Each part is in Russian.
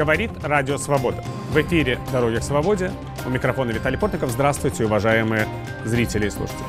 Говорит Радио Свобода. В эфире «Дороги к свободе». У микрофона Виталий Портников. Здравствуйте, уважаемые зрители и слушатели.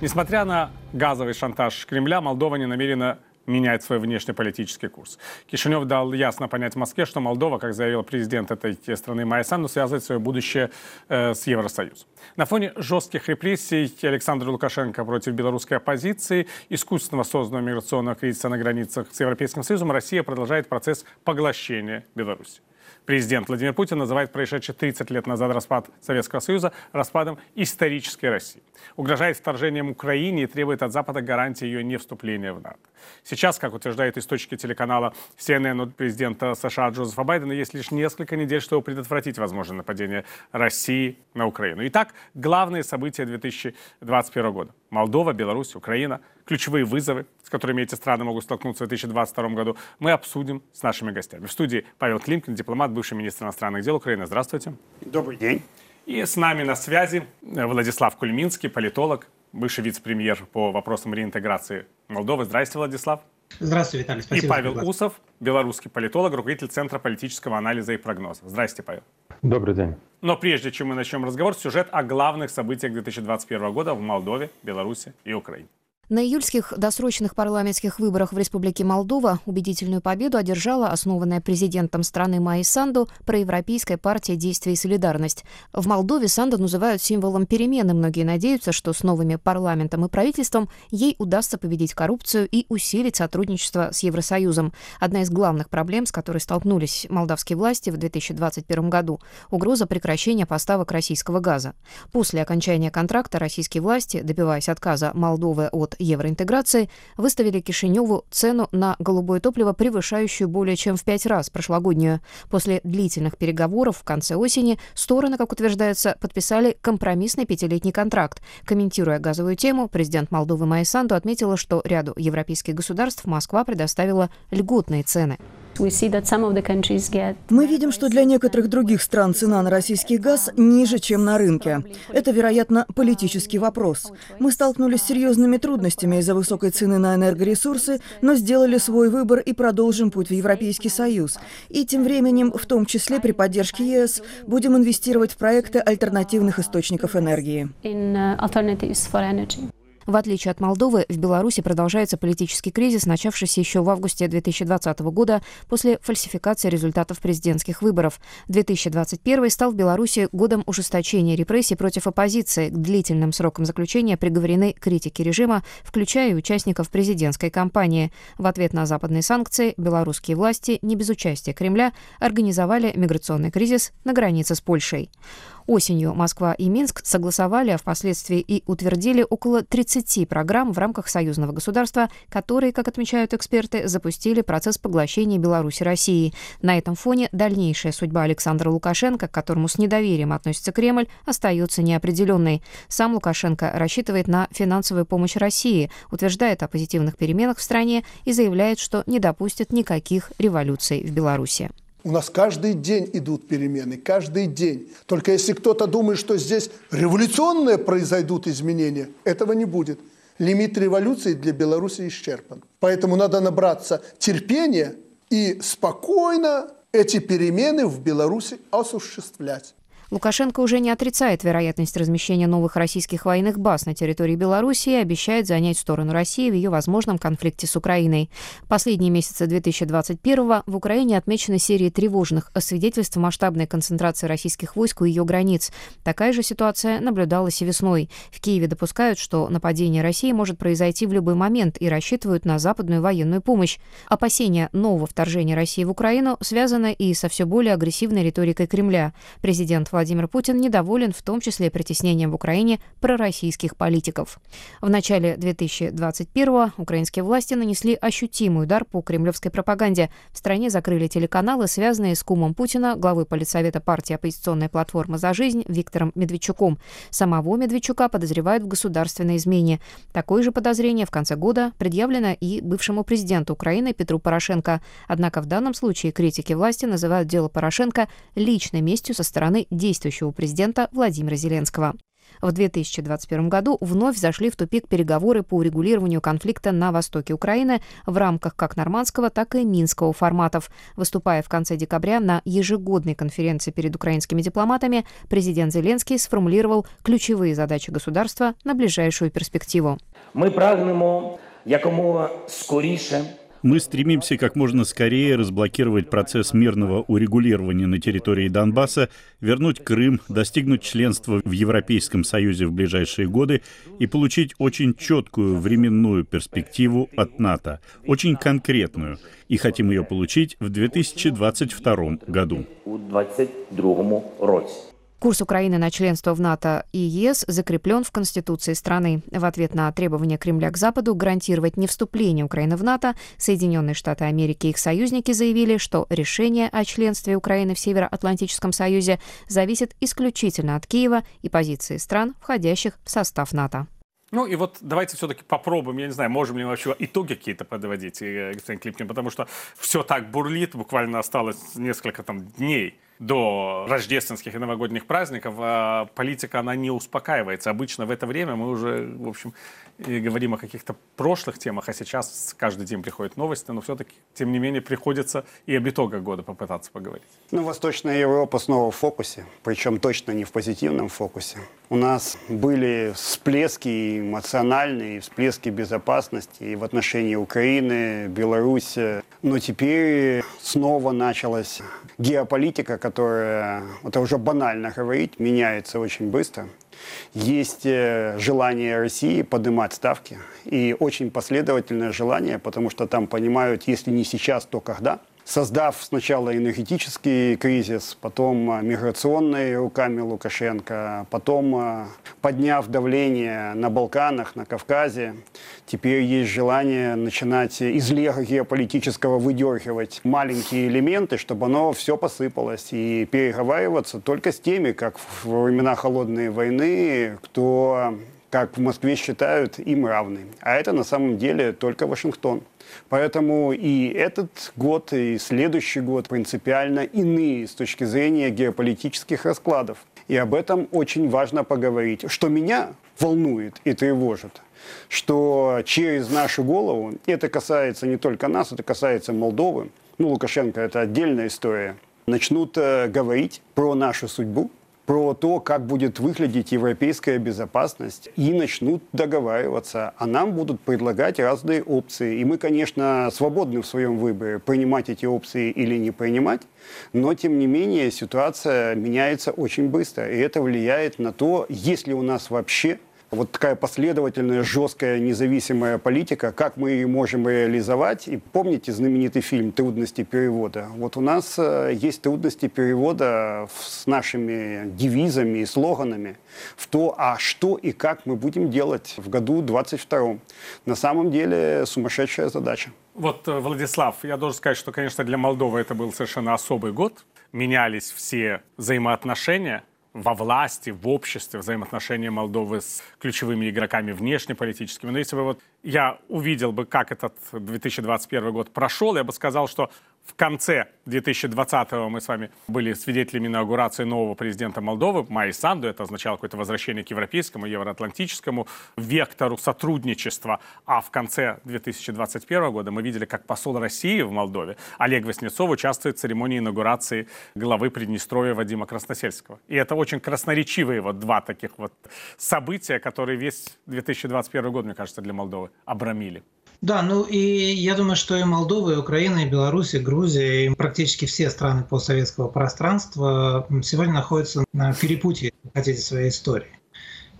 Несмотря на газовый шантаж Кремля, Молдова не намерена менять свой внешнеполитический курс. Кишинев дал ясно понять Москве, что Молдова, как заявил президент этой страны Майя связывает свое будущее э, с Евросоюзом. На фоне жестких репрессий Александра Лукашенко против белорусской оппозиции, искусственно созданного миграционного кризиса на границах с Европейским Союзом, Россия продолжает процесс поглощения Беларуси. Президент Владимир Путин называет происшедший 30 лет назад распад Советского Союза распадом исторической России. Угрожает вторжением Украине и требует от Запада гарантии ее невступления в НАТО. Сейчас, как утверждают источники телеканала CNN от президента США Джозефа Байдена, есть лишь несколько недель, чтобы предотвратить возможное нападение России на Украину. Итак, главные события 2021 года. Молдова, Беларусь, Украина, ключевые вызовы, с которыми эти страны могут столкнуться в 2022 году, мы обсудим с нашими гостями. В студии Павел Климкин, дипломат, бывший министр иностранных дел Украины. Здравствуйте. Добрый день. И с нами на связи Владислав Кульминский, политолог, бывший вице-премьер по вопросам реинтеграции Молдовы. Здравствуйте, Владислав. Здравствуйте, Виталий. Спасибо. И Павел Усов, белорусский политолог, руководитель Центра политического анализа и прогноза. Здравствуйте, Павел. Добрый день. Но прежде чем мы начнем разговор, сюжет о главных событиях 2021 года в Молдове, Беларуси и Украине. На июльских досрочных парламентских выборах в Республике Молдова убедительную победу одержала основанная президентом страны Майи Санду проевропейская партия «Действие и солидарность». В Молдове Санду называют символом перемены. Многие надеются, что с новыми парламентом и правительством ей удастся победить коррупцию и усилить сотрудничество с Евросоюзом. Одна из главных проблем, с которой столкнулись молдавские власти в 2021 году – угроза прекращения поставок российского газа. После окончания контракта российские власти, добиваясь отказа Молдовы от евроинтеграции выставили Кишиневу цену на голубое топливо, превышающую более чем в пять раз прошлогоднюю. После длительных переговоров в конце осени стороны, как утверждается, подписали компромиссный пятилетний контракт. Комментируя газовую тему, президент Молдовы Майя Санду отметила, что ряду европейских государств Москва предоставила льготные цены. Мы видим, что для некоторых других стран цена на российский газ ниже, чем на рынке. Это, вероятно, политический вопрос. Мы столкнулись с серьезными трудностями из-за высокой цены на энергоресурсы, но сделали свой выбор и продолжим путь в Европейский Союз. И тем временем, в том числе при поддержке ЕС, будем инвестировать в проекты альтернативных источников энергии. В отличие от Молдовы, в Беларуси продолжается политический кризис, начавшийся еще в августе 2020 года после фальсификации результатов президентских выборов. 2021 стал в Беларуси годом ужесточения репрессий против оппозиции. К длительным срокам заключения приговорены критики режима, включая и участников президентской кампании. В ответ на западные санкции белорусские власти, не без участия Кремля, организовали миграционный кризис на границе с Польшей. Осенью Москва и Минск согласовали, а впоследствии и утвердили около 30 программ в рамках союзного государства, которые, как отмечают эксперты, запустили процесс поглощения Беларуси России. На этом фоне дальнейшая судьба Александра Лукашенко, к которому с недоверием относится Кремль, остается неопределенной. Сам Лукашенко рассчитывает на финансовую помощь России, утверждает о позитивных переменах в стране и заявляет, что не допустит никаких революций в Беларуси. У нас каждый день идут перемены, каждый день. Только если кто-то думает, что здесь революционные произойдут изменения, этого не будет. Лимит революции для Беларуси исчерпан. Поэтому надо набраться терпения и спокойно эти перемены в Беларуси осуществлять. Лукашенко уже не отрицает вероятность размещения новых российских военных баз на территории Беларуси и обещает занять сторону России в ее возможном конфликте с Украиной. Последние месяцы 2021 в Украине отмечены серии тревожных свидетельств масштабной концентрации российских войск у ее границ. Такая же ситуация наблюдалась и весной. В Киеве допускают, что нападение России может произойти в любой момент и рассчитывают на западную военную помощь. Опасения нового вторжения России в Украину связаны и со все более агрессивной риторикой Кремля. Президент Владимир Владимир Путин недоволен в том числе притеснением в Украине пророссийских политиков. В начале 2021-го украинские власти нанесли ощутимый удар по кремлевской пропаганде. В стране закрыли телеканалы, связанные с кумом Путина, главы политсовета партии «Оппозиционная платформа за жизнь» Виктором Медведчуком. Самого Медведчука подозревают в государственной измене. Такое же подозрение в конце года предъявлено и бывшему президенту Украины Петру Порошенко. Однако в данном случае критики власти называют дело Порошенко личной местью со стороны действующего президента Владимира Зеленского. В 2021 году вновь зашли в тупик переговоры по урегулированию конфликта на востоке Украины в рамках как нормандского, так и минского форматов. Выступая в конце декабря на ежегодной конференции перед украинскими дипломатами, президент Зеленский сформулировал ключевые задачи государства на ближайшую перспективу. Мы прагнемо якомога скоріше мы стремимся как можно скорее разблокировать процесс мирного урегулирования на территории Донбасса, вернуть Крым, достигнуть членства в Европейском Союзе в ближайшие годы и получить очень четкую временную перспективу от НАТО, очень конкретную, и хотим ее получить в 2022 году. Курс Украины на членство в НАТО и ЕС закреплен в Конституции страны. В ответ на требования Кремля к Западу гарантировать не вступление Украины в НАТО, Соединенные Штаты Америки и их союзники заявили, что решение о членстве Украины в Североатлантическом Союзе зависит исключительно от Киева и позиции стран, входящих в состав НАТО. Ну и вот давайте все-таки попробуем, я не знаю, можем ли мы вообще итоги какие-то подводить, э, господин Клипкин, потому что все так бурлит, буквально осталось несколько там дней до рождественских и новогодних праздников, а политика, она не успокаивается. Обычно в это время мы уже, в общем, говорим о каких-то прошлых темах, а сейчас каждый день приходят новости, но все-таки, тем не менее, приходится и об итогах года попытаться поговорить. Ну, Восточная Европа снова в фокусе, причем точно не в позитивном фокусе. У нас были всплески эмоциональные, всплески безопасности в отношении Украины, Беларуси. Но теперь снова началась геополитика, которая, это уже банально говорить, меняется очень быстро. Есть э, желание России поднимать ставки и очень последовательное желание, потому что там понимают, если не сейчас, то когда – создав сначала энергетический кризис, потом а, миграционный руками Лукашенко, потом а, подняв давление на Балканах, на Кавказе, теперь есть желание начинать из лего геополитического выдергивать маленькие элементы, чтобы оно все посыпалось, и переговариваться только с теми, как во времена Холодной войны, кто как в Москве считают, им равны. А это на самом деле только Вашингтон. Поэтому и этот год, и следующий год принципиально иные с точки зрения геополитических раскладов. И об этом очень важно поговорить. Что меня волнует и тревожит, что через нашу голову, это касается не только нас, это касается Молдовы, ну, Лукашенко – это отдельная история, начнут э, говорить про нашу судьбу, про то, как будет выглядеть европейская безопасность, и начнут договариваться. А нам будут предлагать разные опции. И мы, конечно, свободны в своем выборе, принимать эти опции или не принимать, но, тем не менее, ситуация меняется очень быстро. И это влияет на то, есть ли у нас вообще вот такая последовательная, жесткая, независимая политика, как мы ее можем реализовать. И помните знаменитый фильм «Трудности перевода»? Вот у нас э, есть трудности перевода с нашими девизами и слоганами в то, а что и как мы будем делать в году 22 На самом деле сумасшедшая задача. Вот, э, Владислав, я должен сказать, что, конечно, для Молдовы это был совершенно особый год. Менялись все взаимоотношения – во власти, в обществе, взаимоотношения Молдовы с ключевыми игроками внешнеполитическими. Но если бы вот я увидел бы, как этот 2021 год прошел, я бы сказал, что в конце 2020-го мы с вами были свидетелями инаугурации нового президента Молдовы, Майи Санду. Это означало какое-то возвращение к европейскому, евроатлантическому вектору сотрудничества. А в конце 2021 года мы видели, как посол России в Молдове Олег Васнецов участвует в церемонии инаугурации главы Приднестровья Вадима Красносельского. И это очень красноречивые вот два таких вот события, которые весь 2021 год, мне кажется, для Молдовы обрамили. Да, ну и я думаю, что и Молдова, и Украина, и Беларусь, и Грузия, и практически все страны постсоветского пространства сегодня находятся на перепутье, хотите, своей истории.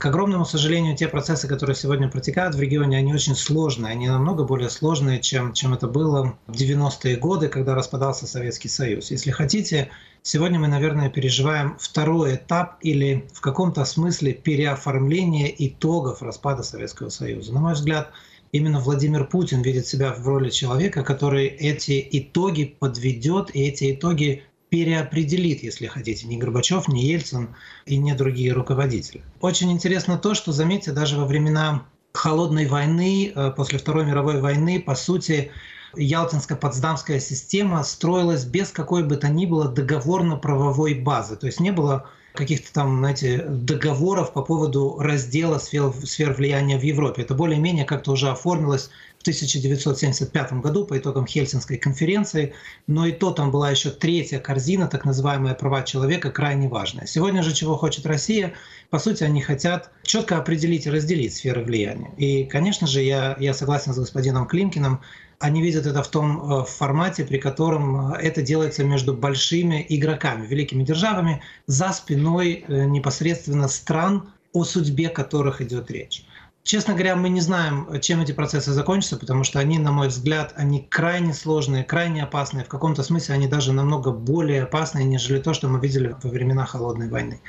К огромному сожалению, те процессы, которые сегодня протекают в регионе, они очень сложные. Они намного более сложные, чем, чем это было в 90-е годы, когда распадался Советский Союз. Если хотите, сегодня мы, наверное, переживаем второй этап или в каком-то смысле переоформление итогов распада Советского Союза. На мой взгляд, именно Владимир Путин видит себя в роли человека, который эти итоги подведет и эти итоги переопределит, если хотите, ни Горбачев, ни Ельцин и не другие руководители. Очень интересно то, что, заметьте, даже во времена холодной войны, э, после Второй мировой войны, по сути, Ялтинско-Потсдамская система строилась без какой бы то ни было договорно-правовой базы. То есть не было каких-то там, знаете, договоров по поводу раздела сфер, сфер влияния в Европе. Это более-менее как-то уже оформилось в 1975 году по итогам Хельсинской конференции, но и то там была еще третья корзина, так называемая права человека, крайне важная. Сегодня же чего хочет Россия? По сути, они хотят четко определить и разделить сферы влияния. И, конечно же, я, я согласен с господином Климкиным, они видят это в том э, формате, при котором э, это делается между большими игроками, великими державами, за спиной э, непосредственно стран, о судьбе которых идет речь. Честно говоря, мы не знаем, чем эти процессы закончатся, потому что они, на мой взгляд, они крайне сложные, крайне опасные. В каком-то смысле они даже намного более опасные, нежели то, что мы видели во времена Холодной войны.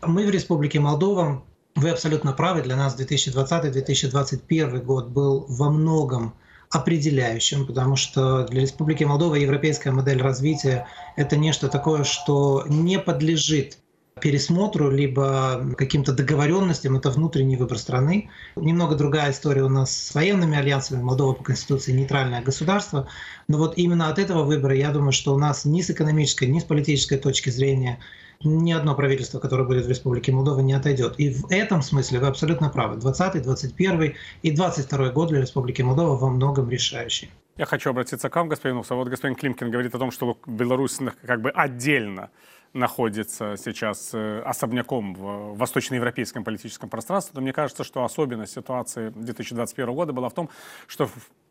Мы в Республике Молдова, вы абсолютно правы, для нас 2020-2021 год был во многом определяющим, потому что для Республики Молдова европейская модель развития – это нечто такое, что не подлежит пересмотру, либо каким-то договоренностям, это внутренний выбор страны. Немного другая история у нас с военными альянсами. Молдова по Конституции нейтральное государство. Но вот именно от этого выбора, я думаю, что у нас ни с экономической, ни с политической точки зрения ни одно правительство, которое будет в Республике Молдова, не отойдет. И в этом смысле вы абсолютно правы. 20, 21 и 22 год для Республики Молдова во многом решающий. Я хочу обратиться к вам, господин Усов. Вот господин Климкин говорит о том, что Беларусь как бы отдельно находится сейчас э, особняком в восточноевропейском политическом пространстве, то мне кажется, что особенность ситуации 2021 года была в том, что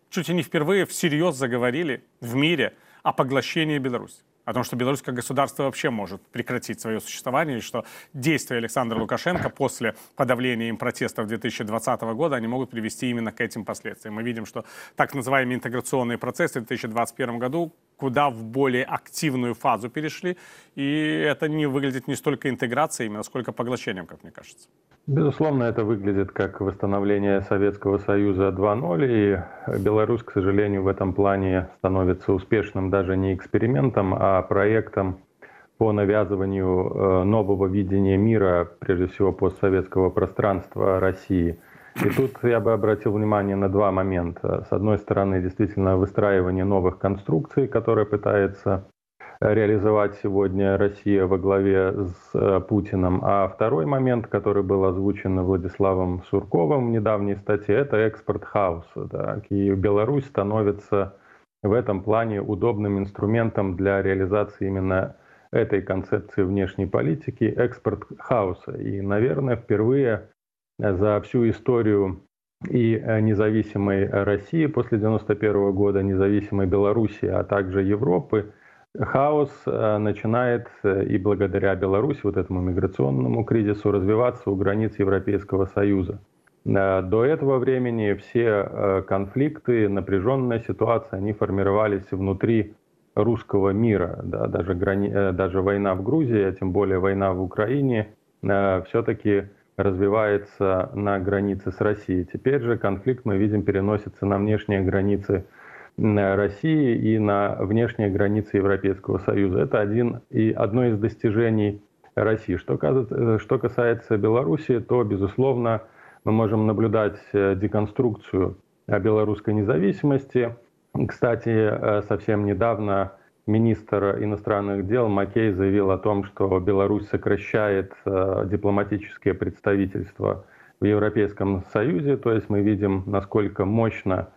чуть ли не впервые всерьез заговорили в мире о поглощении Беларуси о том, что Беларусь как государство вообще может прекратить свое существование, и что действия Александра Лукашенко после подавления им протестов 2020 года, они могут привести именно к этим последствиям. Мы видим, что так называемые интеграционные процессы в 2021 году куда в более активную фазу перешли, и это не выглядит не столько интеграцией, именно сколько поглощением, как мне кажется. Безусловно, это выглядит как восстановление Советского Союза 2.0, и Беларусь, к сожалению, в этом плане становится успешным даже не экспериментом, а проектом по навязыванию э, нового видения мира, прежде всего постсоветского пространства России. И тут я бы обратил внимание на два момента. С одной стороны, действительно, выстраивание новых конструкций, которые пытается реализовать сегодня Россия во главе с э, Путиным. А второй момент, который был озвучен Владиславом Сурковым в недавней статье, это экспорт хаоса. Да. И Беларусь становится в этом плане удобным инструментом для реализации именно этой концепции внешней политики, экспорт хаоса. И, наверное, впервые за всю историю и независимой России после 1991 года, независимой Беларуси, а также Европы – хаос э, начинает э, и благодаря Беларуси, вот этому миграционному кризису, развиваться у границ Европейского Союза. Э, до этого времени все конфликты, напряженная ситуация, они формировались внутри русского мира. Да, даже, грани... даже война в Грузии, а тем более война в Украине, все-таки развивается на границе с Россией. Теперь же конфликт, мы видим, переносится на внешние границы России и на внешние границы Европейского Союза. Это один, и одно из достижений России. Что, э, что касается Беларуси, то, безусловно, мы можем наблюдать э, деконструкцию белорусской независимости. Кстати, э, совсем недавно министр иностранных дел Макей заявил о том, что Беларусь сокращает дипломатические представительства в Европейском Союзе. То есть мы видим, насколько мощно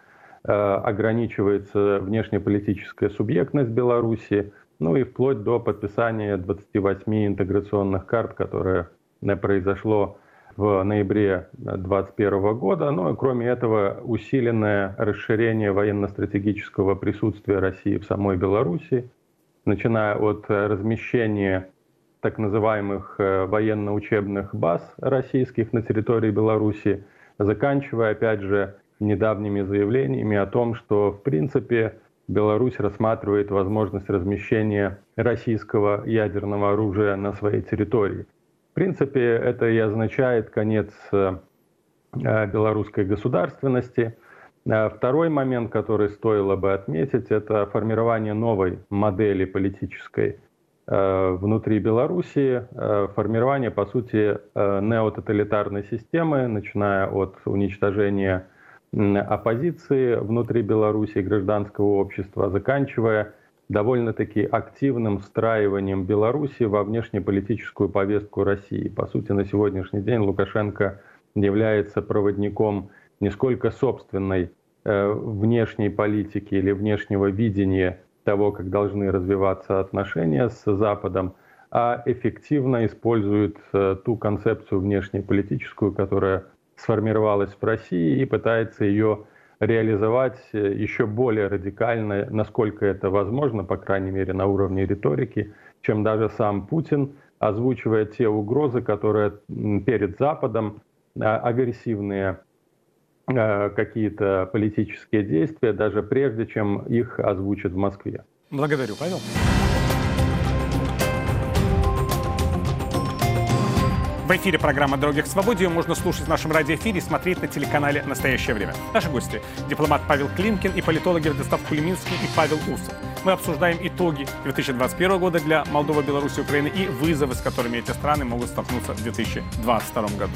Э, ограничивается внешнеполитическая субъектность Беларуси, ну и вплоть до подписания 28 интеграционных карт, которое э, произошло в ноябре 2021 года. Ну и кроме этого усиленное расширение военно-стратегического присутствия России в самой Беларуси, начиная от размещения так называемых э, военно-учебных баз российских на территории Беларуси, заканчивая, опять же, недавними заявлениями о том, что, в принципе, Беларусь рассматривает возможность размещения российского ядерного оружия на своей территории. В принципе, это и означает конец э, белорусской государственности. А второй момент, который стоило бы отметить, это формирование новой модели политической э, внутри Белоруссии, э, формирование, по сути, неототалитарной системы, начиная от уничтожения оппозиции внутри Беларуси, гражданского общества, заканчивая довольно-таки активным встраиванием Беларуси во внешнеполитическую повестку России. По сути, на сегодняшний день Лукашенко является проводником не сколько собственной э, внешней политики или внешнего видения того, как должны развиваться отношения с Западом, а эффективно использует э, ту концепцию внешнеполитическую, которая сформировалась в России и пытается ее реализовать э, еще более радикально, насколько это возможно, по крайней мере на уровне риторики, чем даже сам Путин, озвучивая те угрозы, которые перед Западом, а, агрессивные а, какие-то политические действия, даже прежде, чем их озвучат в Москве. Благодарю, Павел. В эфире программа «Дороги к свободе». Ее можно слушать в нашем радиоэфире и смотреть на телеканале «Настоящее время». Наши гости – дипломат Павел Климкин и политологи Владислав Кулеминский и Павел Усов. Мы обсуждаем итоги 2021 года для Молдовы, Беларуси, Украины и вызовы, с которыми эти страны могут столкнуться в 2022 году.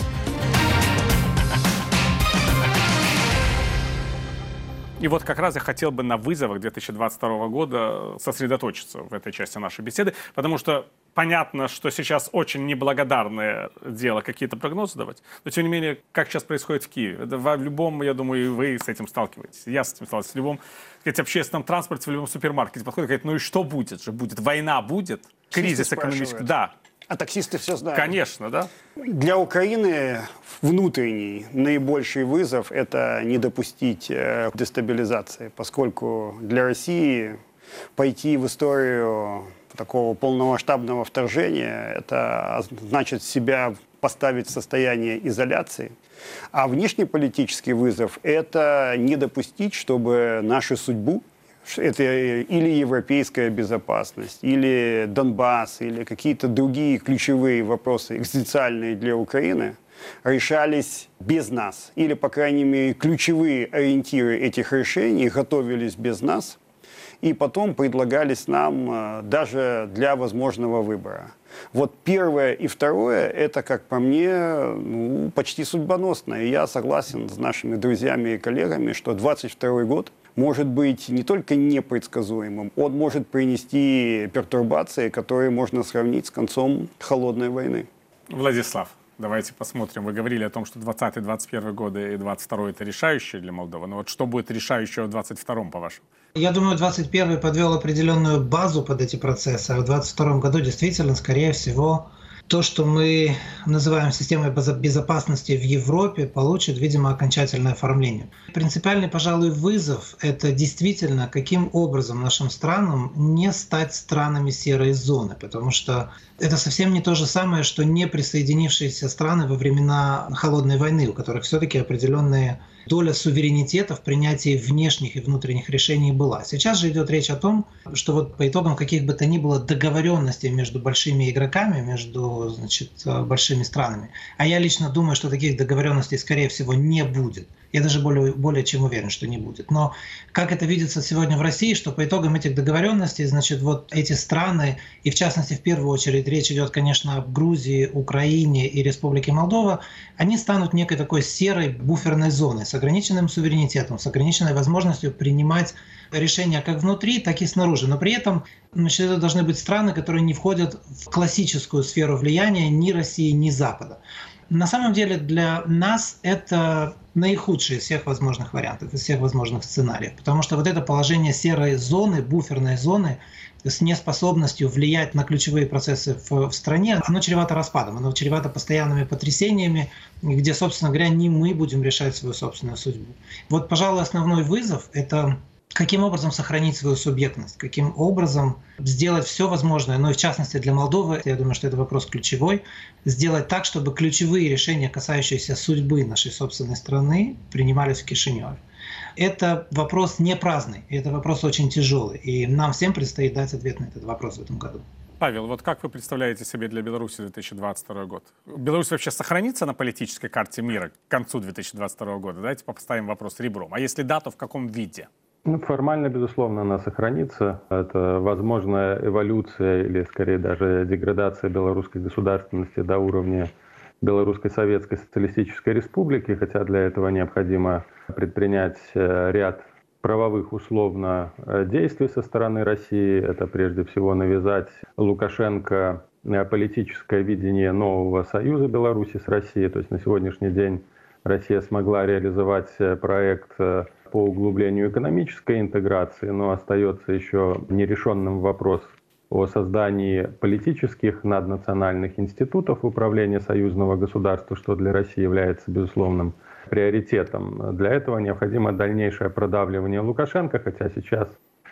И вот как раз я хотел бы на вызовах 2022 года сосредоточиться в этой части нашей беседы, потому что понятно, что сейчас очень неблагодарное дело какие-то прогнозы давать, но тем не менее, как сейчас происходит в Киеве, это в любом, я думаю, и вы с этим сталкиваетесь, я с этим сталкиваюсь, в любом. Сказать, общественном транспорте, в любом супермаркете подходит и говорит, ну и что будет же, будет, война будет, кризис экономический, да, а таксисты все знают. Конечно, да. Для Украины внутренний наибольший вызов – это не допустить э, дестабилизации, поскольку для России пойти в историю такого полномасштабного вторжения – это значит себя поставить в состояние изоляции. А внешнеполитический вызов – это не допустить, чтобы нашу судьбу это или европейская безопасность, или Донбасс, или какие-то другие ключевые вопросы экзистенциальные для Украины решались без нас. Или, по крайней мере, ключевые ориентиры этих решений готовились без нас и потом предлагались нам э, даже для возможного выбора. Вот первое и второе, это, как по мне, ну, почти судьбоносно. И я согласен с нашими друзьями и коллегами, что 22 год – может быть не только непредсказуемым, он может принести пертурбации, которые можно сравнить с концом холодной войны. Владислав, давайте посмотрим. Вы говорили о том, что 20-21 годы и 22 это решающие для Молдовы. Но вот что будет решающего в 22 по-вашему? Я думаю, 21 подвел определенную базу под эти процессы, а в 22 году действительно, скорее всего, то, что мы называем системой безопасности в Европе, получит, видимо, окончательное оформление. Принципиальный, пожалуй, вызов – это действительно, каким образом нашим странам не стать странами серой зоны, потому что это совсем не то же самое, что не присоединившиеся страны во времена Холодной войны, у которых все-таки определенные доля суверенитета в принятии внешних и внутренних решений была. Сейчас же идет речь о том, что вот по итогам каких бы то ни было договоренностей между большими игроками, между значит, большими странами, а я лично думаю, что таких договоренностей, скорее всего, не будет – я даже более, более чем уверен, что не будет. Но как это видится сегодня в России, что по итогам этих договоренностей, значит, вот эти страны, и в частности, в первую очередь, речь идет, конечно, об Грузии, Украине и Республике Молдова, они станут некой такой серой буферной зоной с ограниченным суверенитетом, с ограниченной возможностью принимать решения как внутри, так и снаружи. Но при этом значит, это должны быть страны, которые не входят в классическую сферу влияния ни России, ни Запада. На самом деле для нас это наихудший из всех возможных вариантов, из всех возможных сценариев. Потому что вот это положение серой зоны, буферной зоны, с неспособностью влиять на ключевые процессы в, в стране, оно чревато распадом, оно чревато постоянными потрясениями, где, собственно говоря, не мы будем решать свою собственную судьбу. Вот, пожалуй, основной вызов – это каким образом сохранить свою субъектность, каким образом сделать все возможное, но и в частности для Молдовы, я думаю, что это вопрос ключевой, сделать так, чтобы ключевые решения, касающиеся судьбы нашей собственной страны, принимались в Кишиневе. Это вопрос не праздный, это вопрос очень тяжелый, и нам всем предстоит дать ответ на этот вопрос в этом году. Павел, вот как вы представляете себе для Беларуси 2022 год? Беларусь вообще сохранится на политической карте мира к концу 2022 года? Давайте поставим вопрос ребром. А если да, то в каком виде? Ну, формально, безусловно, она сохранится. Это возможная эволюция или, скорее, даже деградация белорусской государственности до уровня Белорусской Советской Социалистической Республики, хотя для этого необходимо предпринять э, ряд правовых условно э, действий со стороны России. Это прежде всего навязать Лукашенко э, политическое видение нового союза Беларуси с Россией. То есть на сегодняшний день Россия смогла реализовать проект по углублению экономической интеграции, но остается еще нерешенным вопрос о создании политических наднациональных институтов управления союзного государства, что для России является безусловным приоритетом. Для этого необходимо дальнейшее продавливание Лукашенко, хотя сейчас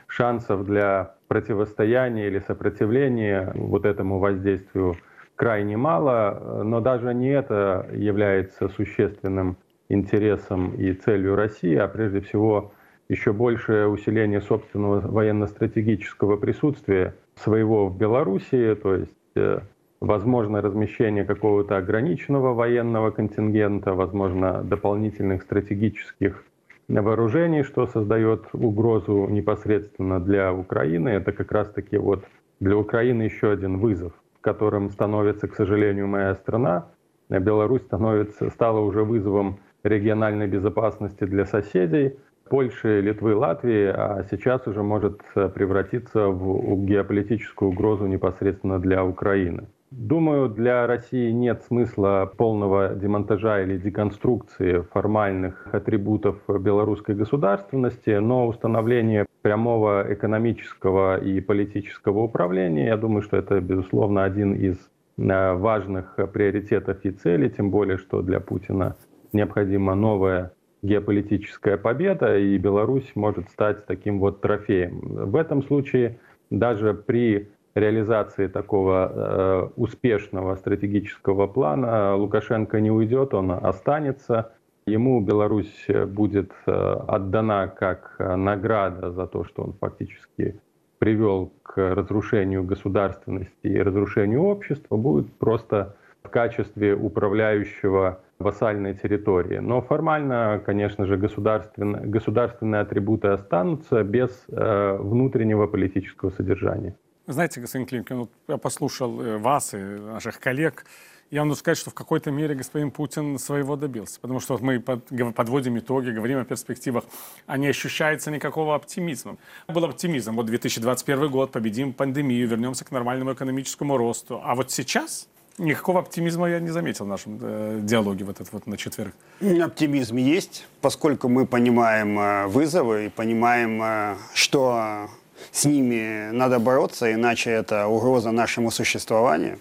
шансов для противостояния или сопротивления вот этому воздействию крайне мало, но даже не это является существенным интересом и целью России, а прежде всего еще большее усиление собственного военно-стратегического присутствия своего в Белоруссии, то есть э, возможно размещение какого-то ограниченного военного контингента, возможно дополнительных стратегических вооружений, что создает угрозу непосредственно для Украины. Это как раз-таки вот для Украины еще один вызов, которым становится, к сожалению, моя страна. Беларусь становится, стала уже вызовом региональной безопасности для соседей Польши, Литвы, Латвии, а сейчас уже может превратиться в геополитическую угрозу непосредственно для Украины. Думаю, для России нет смысла полного демонтажа или деконструкции формальных атрибутов белорусской государственности, но установление прямого экономического и политического управления, я думаю, что это, безусловно, один из э, важных приоритетов и целей, тем более, что для Путина необходима новая геополитическая победа, и Беларусь может стать таким вот трофеем. В этом случае даже при реализации такого э, успешного стратегического плана Лукашенко не уйдет, он останется. Ему Беларусь будет э, отдана как награда за то, что он фактически привел к разрушению государственности и разрушению общества, будет просто в качестве управляющего вассальной территории. Но формально, конечно же, государственные, государственные атрибуты останутся без э, внутреннего политического содержания. Знаете, господин Климкин, вот я послушал э, вас и наших коллег. Я могу сказать, что в какой-то мере господин Путин своего добился. Потому что вот мы подводим итоги, говорим о перспективах, а не ощущается никакого оптимизма. Был оптимизм. Вот 2021 год, победим пандемию, вернемся к нормальному экономическому росту. А вот сейчас никакого оптимизма я не заметил в нашем э, диалоге вот этот вот на четверг. Оптимизм есть, поскольку мы понимаем э, вызовы и понимаем, э, что с ними надо бороться, иначе это угроза нашему существованию.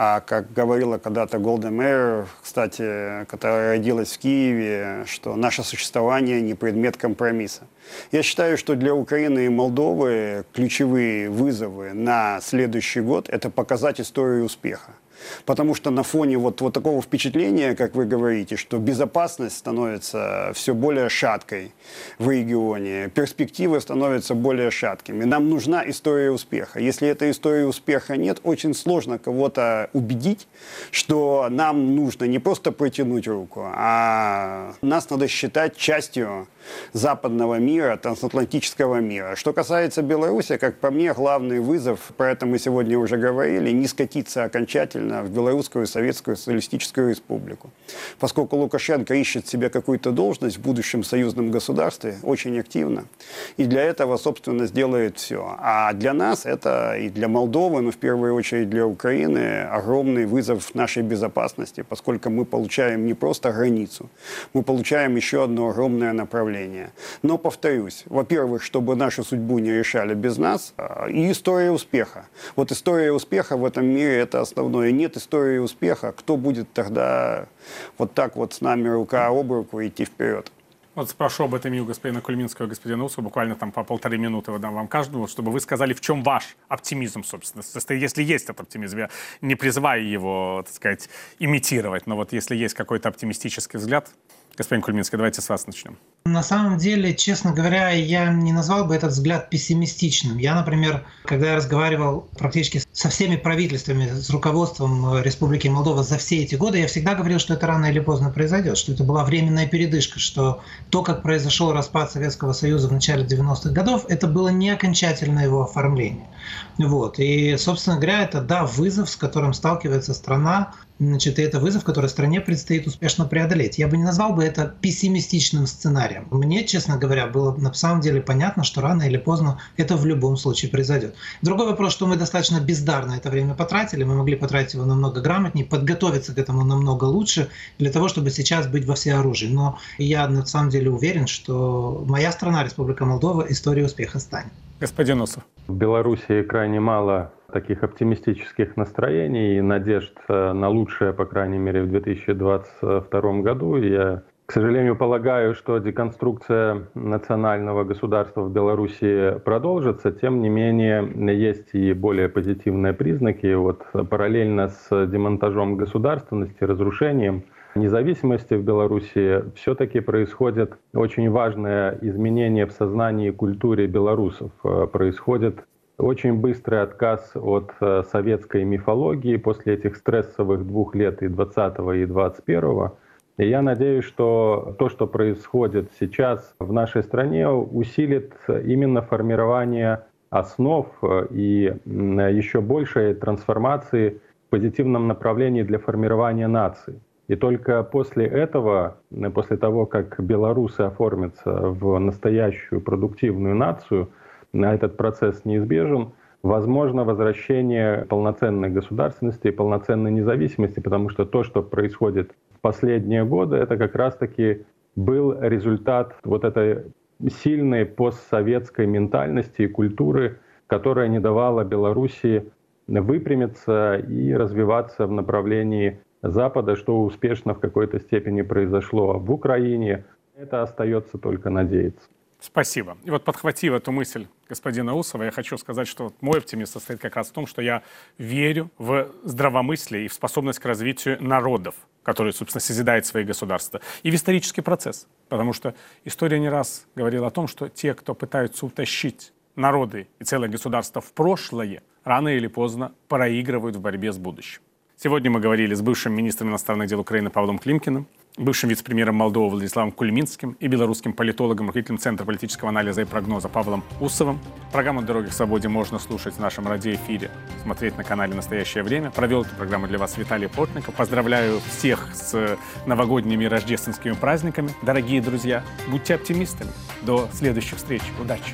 А как говорила когда-то Голда Мэр, кстати, которая родилась в Киеве, что наше существование не предмет компромисса. Я считаю, что для Украины и Молдовы ключевые вызовы на следующий год – это показать историю успеха. Потому что на фоне вот, вот такого впечатления, как вы говорите, что безопасность становится все более шаткой в регионе, перспективы становятся более шаткими. Нам нужна история успеха. Если этой истории успеха нет, очень сложно кого-то убедить, что нам нужно не просто протянуть руку, а нас надо считать частью западного мира, трансатлантического мира. Что касается Беларуси, как по мне, главный вызов, про это мы сегодня уже говорили, не скатиться окончательно в Белорусскую Советскую Социалистическую Республику. Поскольку Лукашенко ищет себе какую-то должность в будущем союзном государстве очень активно, и для этого, собственно, сделает все. А для нас это и для Молдовы, но в первую очередь для Украины, огромный вызов нашей безопасности, поскольку мы получаем не просто границу, мы получаем еще одно огромное направление. Но, повторюсь, во-первых, чтобы нашу судьбу не решали без нас, а, и история успеха. Вот история успеха в этом мире – это основное. Нет истории успеха, кто будет тогда вот так вот с нами рука об руку идти вперед? Вот спрошу об этом и у господина Кульминского, и господина Усова, буквально там по полторы минуты выдам вам каждому, чтобы вы сказали, в чем ваш оптимизм, собственно, если есть этот оптимизм. Я не призываю его, так сказать, имитировать, но вот если есть какой-то оптимистический взгляд, Господин Кульминский, давайте с вас начнем. На самом деле, честно говоря, я не назвал бы этот взгляд пессимистичным. Я, например, когда я разговаривал практически со всеми правительствами, с руководством э, Республики Молдова за все эти годы, я всегда говорил, что это рано или поздно произойдет, что это была временная передышка, что то, как произошел распад Советского Союза в начале 90-х годов, это было не окончательное его оформление. Вот. И, собственно говоря, это, да, вызов, с которым сталкивается страна, Значит, и это вызов, который стране предстоит успешно преодолеть. Я бы не назвал бы это пессимистичным сценарием. Мне, честно говоря, было на самом деле понятно, что рано или поздно это в любом случае произойдет. Другой вопрос, что мы достаточно бездарно это время потратили, мы могли потратить его намного грамотнее, подготовиться к этому намного лучше, для того, чтобы сейчас быть во всеоружии. Но я на самом деле уверен, что моя страна, Республика Молдова, история успеха станет. Господин Усов. В Беларуси крайне мало таких оптимистических настроений и надежд э, на лучшее, по крайней мере, в 2022 году. Я, к сожалению, полагаю, что деконструкция национального государства в Беларуси продолжится. Тем не менее, есть и более позитивные признаки. Вот параллельно с демонтажом государственности, разрушением независимости в Беларуси все-таки происходит очень важное изменение в сознании и культуре белорусов. Э, происходит очень быстрый отказ от э, советской мифологии после этих стрессовых двух лет и 20 и 21 и я надеюсь, что то, что происходит сейчас в нашей стране, усилит именно формирование основ э, и еще большей трансформации в позитивном направлении для формирования нации. И только после этого, после того, как белорусы оформятся в настоящую продуктивную нацию, на этот процесс неизбежен, возможно возвращение полноценной государственности и полноценной независимости, потому что то, что происходит в последние годы, это как раз-таки был результат вот этой сильной постсоветской ментальности и культуры, которая не давала Белоруссии выпрямиться и развиваться в направлении Запада, что успешно в какой-то степени произошло в Украине. Это остается только надеяться. Спасибо. И вот подхватив эту мысль господина Усова, я хочу сказать, что мой оптимизм состоит как раз в том, что я верю в здравомыслие и в способность к развитию народов, которые, собственно, созидают свои государства, и в исторический процесс. Потому что история не раз говорила о том, что те, кто пытаются утащить народы и целое государство в прошлое, рано или поздно проигрывают в борьбе с будущим. Сегодня мы говорили с бывшим министром иностранных дел Украины Павлом Климкиным, бывшим вице-премьером Молдовы Владиславом Кульминским и белорусским политологом, руководителем Центра политического анализа и прогноза Павлом Усовым. Программу «Дороги к свободе» можно слушать в нашем радиоэфире, смотреть на канале «Настоящее время». Провел эту программу для вас Виталий Портников. Поздравляю всех с новогодними и рождественскими праздниками. Дорогие друзья, будьте оптимистами. До следующих встреч. Удачи!